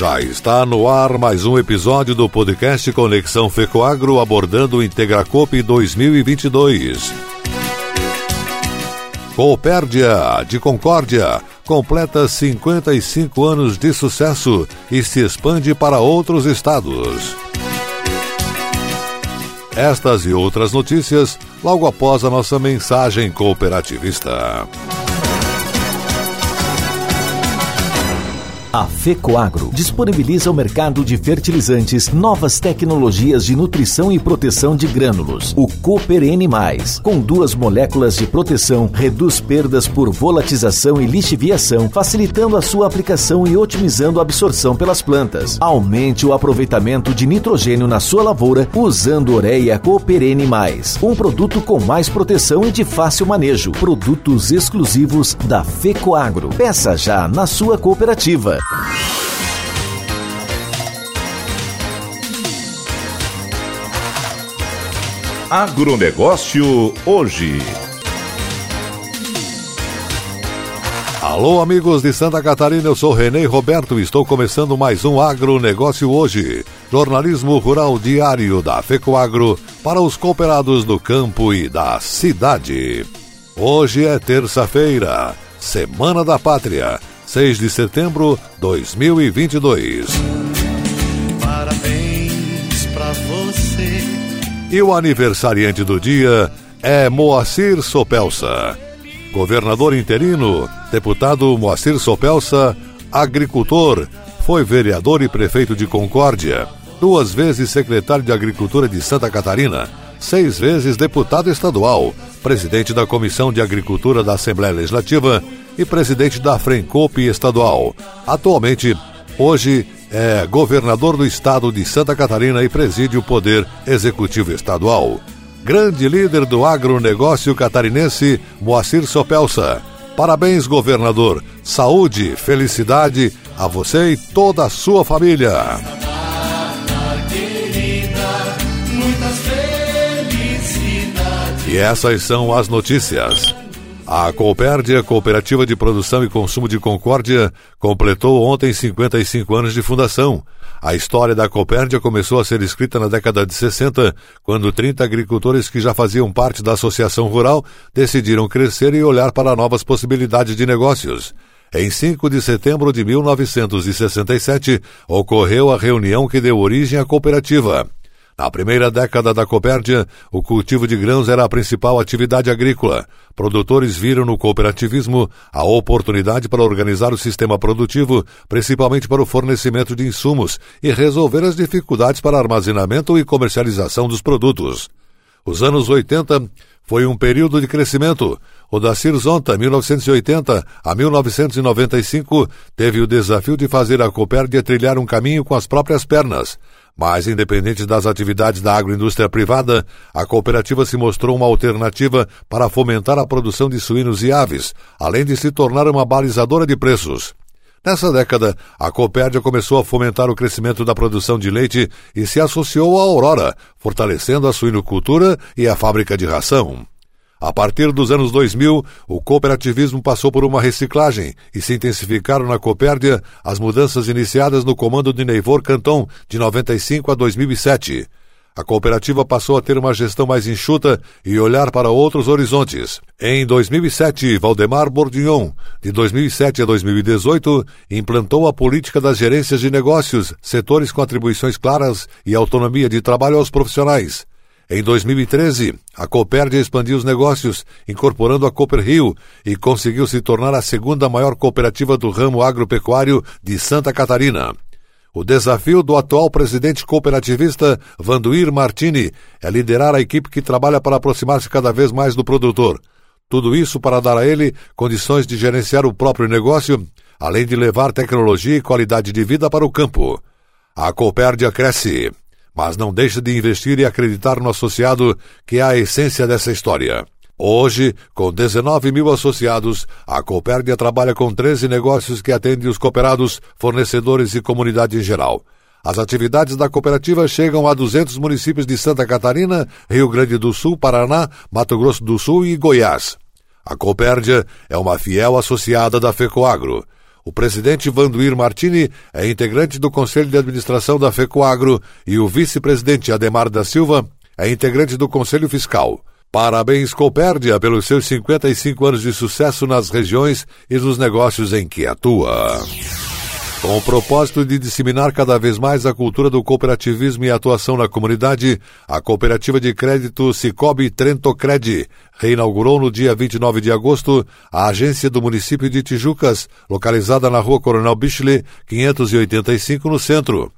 Já está no ar mais um episódio do podcast Conexão Fecoagro abordando o Integracop 2022. Coopérdia de Concórdia completa 55 anos de sucesso e se expande para outros estados. Estas e outras notícias logo após a nossa mensagem cooperativista. A FECOAGRO disponibiliza ao mercado de fertilizantes novas tecnologias de nutrição e proteção de grânulos. O Cooper N+, com duas moléculas de proteção, reduz perdas por volatização e lixiviação, facilitando a sua aplicação e otimizando a absorção pelas plantas. Aumente o aproveitamento de nitrogênio na sua lavoura usando Ureia Cooper N+, um produto com mais proteção e de fácil manejo. Produtos exclusivos da FECOAGRO. Peça já na sua cooperativa. Agronegócio hoje. Alô, amigos de Santa Catarina, eu sou Renê Roberto e estou começando mais um Agronegócio hoje. Jornalismo rural diário da FECOAGRO para os cooperados do campo e da cidade. Hoje é terça-feira, Semana da Pátria. 6 de setembro de 2022. Parabéns pra você. E o aniversariante do dia é Moacir Sopelsa. Governador interino, deputado Moacir Sopelsa, agricultor, foi vereador e prefeito de Concórdia, duas vezes secretário de Agricultura de Santa Catarina, seis vezes deputado estadual, presidente da Comissão de Agricultura da Assembleia Legislativa e presidente da Frencop estadual. Atualmente, hoje, é governador do estado de Santa Catarina e preside o Poder Executivo Estadual. Grande líder do agronegócio catarinense, Moacir Sopelsa. Parabéns, governador. Saúde, felicidade a você e toda a sua família. E essas são as notícias. A Coopérdia, Cooperativa de Produção e Consumo de Concórdia, completou ontem 55 anos de fundação. A história da Coopérdia começou a ser escrita na década de 60, quando 30 agricultores que já faziam parte da Associação Rural decidiram crescer e olhar para novas possibilidades de negócios. Em 5 de setembro de 1967, ocorreu a reunião que deu origem à cooperativa. Na primeira década da Copérdia, o cultivo de grãos era a principal atividade agrícola. Produtores viram no cooperativismo a oportunidade para organizar o sistema produtivo, principalmente para o fornecimento de insumos, e resolver as dificuldades para armazenamento e comercialização dos produtos. Os anos 80 foi um período de crescimento. O da Zonta, 1980 a 1995, teve o desafio de fazer a Copérdia trilhar um caminho com as próprias pernas. Mas, independente das atividades da agroindústria privada, a cooperativa se mostrou uma alternativa para fomentar a produção de suínos e aves, além de se tornar uma balizadora de preços. Nessa década, a Copérdia começou a fomentar o crescimento da produção de leite e se associou à Aurora, fortalecendo a suinocultura e a fábrica de ração. A partir dos anos 2000, o cooperativismo passou por uma reciclagem e se intensificaram na Copérdia as mudanças iniciadas no comando de Neivor Canton de 95 a 2007. a cooperativa passou a ter uma gestão mais enxuta e olhar para outros horizontes. Em 2007, Valdemar Bourdignon, de 2007 a 2018, implantou a política das gerências de negócios, setores com atribuições claras e autonomia de trabalho aos profissionais. Em 2013, a Copérdia expandiu os negócios, incorporando a Cooper Rio e conseguiu se tornar a segunda maior cooperativa do ramo agropecuário de Santa Catarina. O desafio do atual presidente cooperativista Vanduir Martini é liderar a equipe que trabalha para aproximar-se cada vez mais do produtor. Tudo isso para dar a ele condições de gerenciar o próprio negócio, além de levar tecnologia e qualidade de vida para o campo. A Coopérdia cresce, mas não deixa de investir e acreditar no associado, que é a essência dessa história. Hoje, com 19 mil associados, a Copérdia trabalha com 13 negócios que atendem os cooperados, fornecedores e comunidade em geral. As atividades da cooperativa chegam a 200 municípios de Santa Catarina, Rio Grande do Sul, Paraná, Mato Grosso do Sul e Goiás. A Copérdia é uma fiel associada da FECOAGRO. O presidente Vanduir Martini é integrante do Conselho de Administração da FECOAGRO e o vice-presidente Ademar da Silva é integrante do Conselho Fiscal. Parabéns, Copérdia, pelos seus 55 anos de sucesso nas regiões e nos negócios em que atua. Com o propósito de disseminar cada vez mais a cultura do cooperativismo e atuação na comunidade, a Cooperativa de Crédito Cicobi Trentocred reinaugurou no dia 29 de agosto a agência do município de Tijucas, localizada na rua Coronel Bichele, 585, no centro.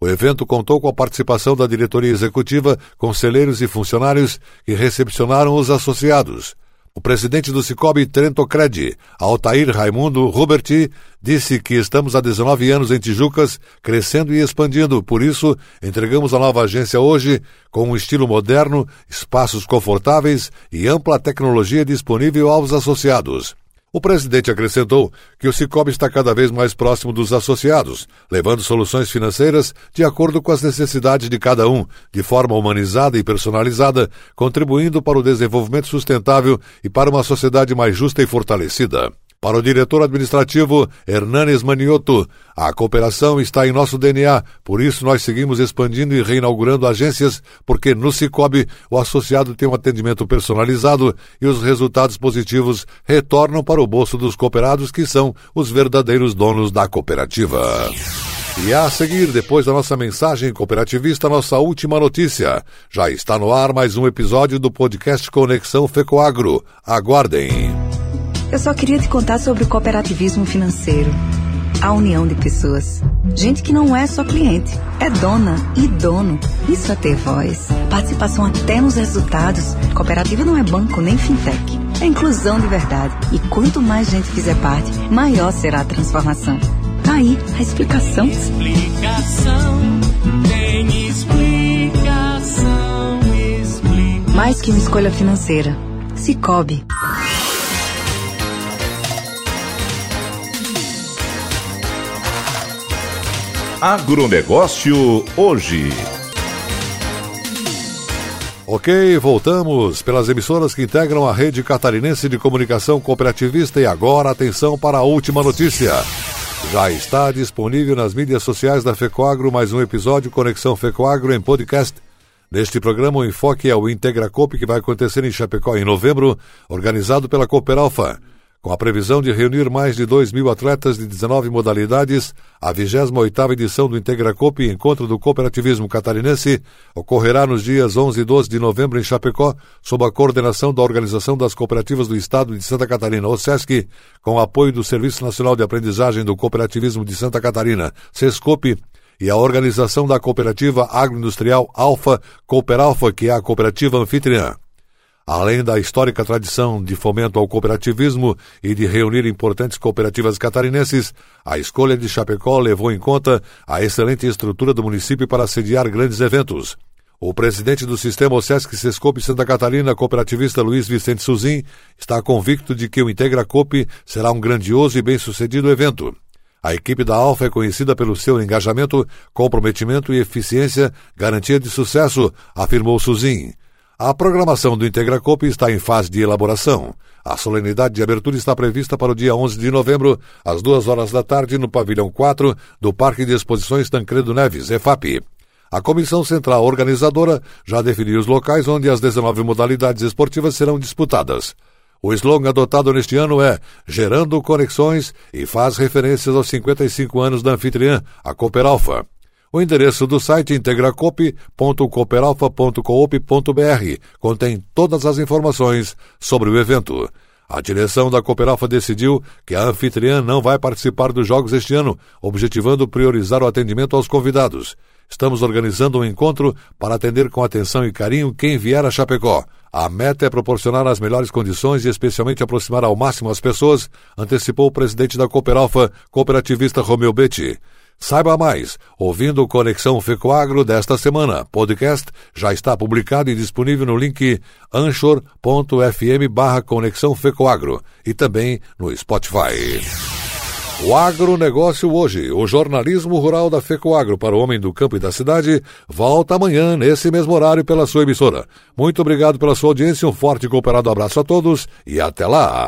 O evento contou com a participação da diretoria executiva, conselheiros e funcionários que recepcionaram os associados. O presidente do Cicobi Trentocred, Altair Raimundo Ruberti, disse que estamos há 19 anos em Tijucas, crescendo e expandindo. Por isso, entregamos a nova agência hoje com um estilo moderno, espaços confortáveis e ampla tecnologia disponível aos associados. O presidente acrescentou que o Cicobi está cada vez mais próximo dos associados, levando soluções financeiras de acordo com as necessidades de cada um, de forma humanizada e personalizada, contribuindo para o desenvolvimento sustentável e para uma sociedade mais justa e fortalecida. Para o diretor administrativo Hernanes Manioto, a cooperação está em nosso DNA, por isso nós seguimos expandindo e reinaugurando agências, porque no Cicobi o associado tem um atendimento personalizado e os resultados positivos retornam para o bolso dos cooperados, que são os verdadeiros donos da cooperativa. E a seguir, depois da nossa mensagem cooperativista, nossa última notícia. Já está no ar mais um episódio do podcast Conexão Fecoagro. Aguardem. Eu só queria te contar sobre o cooperativismo financeiro. A união de pessoas. Gente que não é só cliente, é dona e dono. Isso é ter voz. Participação até nos resultados. Cooperativa não é banco nem fintech. É inclusão de verdade. E quanto mais gente fizer parte, maior será a transformação. Tá aí a explicação. Explicação, tem explicação, explicação. Mais que uma escolha financeira. Cicobi. Agronegócio hoje. Ok, voltamos pelas emissoras que integram a rede catarinense de comunicação cooperativista e agora atenção para a última notícia. Já está disponível nas mídias sociais da FECOAGRO mais um episódio Conexão FECOAGRO em podcast. Neste programa, o enfoque é o Integra Coop que vai acontecer em Chapecó em novembro, organizado pela Cooper Alpha. Com a previsão de reunir mais de 2 mil atletas de 19 modalidades, a 28ª edição do Integracop, Encontro do Cooperativismo Catarinense, ocorrerá nos dias 11 e 12 de novembro em Chapecó, sob a coordenação da Organização das Cooperativas do Estado de Santa Catarina, OSESC, com apoio do Serviço Nacional de Aprendizagem do Cooperativismo de Santa Catarina, SESCOP, e a organização da cooperativa agroindustrial Alfa Cooper Alfa, que é a cooperativa anfitriã. Além da histórica tradição de fomento ao cooperativismo e de reunir importantes cooperativas catarinenses, a escolha de Chapecó levou em conta a excelente estrutura do município para sediar grandes eventos. O presidente do sistema OSESC Sescope Santa Catarina, cooperativista Luiz Vicente Suzin, está convicto de que o Integra Coop será um grandioso e bem-sucedido evento. A equipe da Alfa é conhecida pelo seu engajamento, comprometimento e eficiência, garantia de sucesso, afirmou Suzin. A programação do Integracop está em fase de elaboração. A solenidade de abertura está prevista para o dia 11 de novembro, às duas horas da tarde, no pavilhão 4 do Parque de Exposições Tancredo Neves, EFAP. A Comissão Central Organizadora já definiu os locais onde as 19 modalidades esportivas serão disputadas. O slogan adotado neste ano é Gerando Conexões e faz referências aos 55 anos da anfitriã, a Cooperalfa. O endereço do site integracop.cooperalfa.coop.br contém todas as informações sobre o evento. A direção da Cooperalfa decidiu que a anfitriã não vai participar dos jogos este ano, objetivando priorizar o atendimento aos convidados. Estamos organizando um encontro para atender com atenção e carinho quem vier a Chapecó. A meta é proporcionar as melhores condições e especialmente aproximar ao máximo as pessoas, antecipou o presidente da Cooperalfa, cooperativista Romeu Betti. Saiba mais ouvindo Conexão Fecoagro desta semana. Podcast já está publicado e disponível no link anchor.fm barra Conexão Fecoagro e também no Spotify. O agronegócio hoje, o jornalismo rural da FECOAGro para o homem do campo e da cidade, volta amanhã, nesse mesmo horário, pela sua emissora. Muito obrigado pela sua audiência, um forte e cooperado abraço a todos e até lá!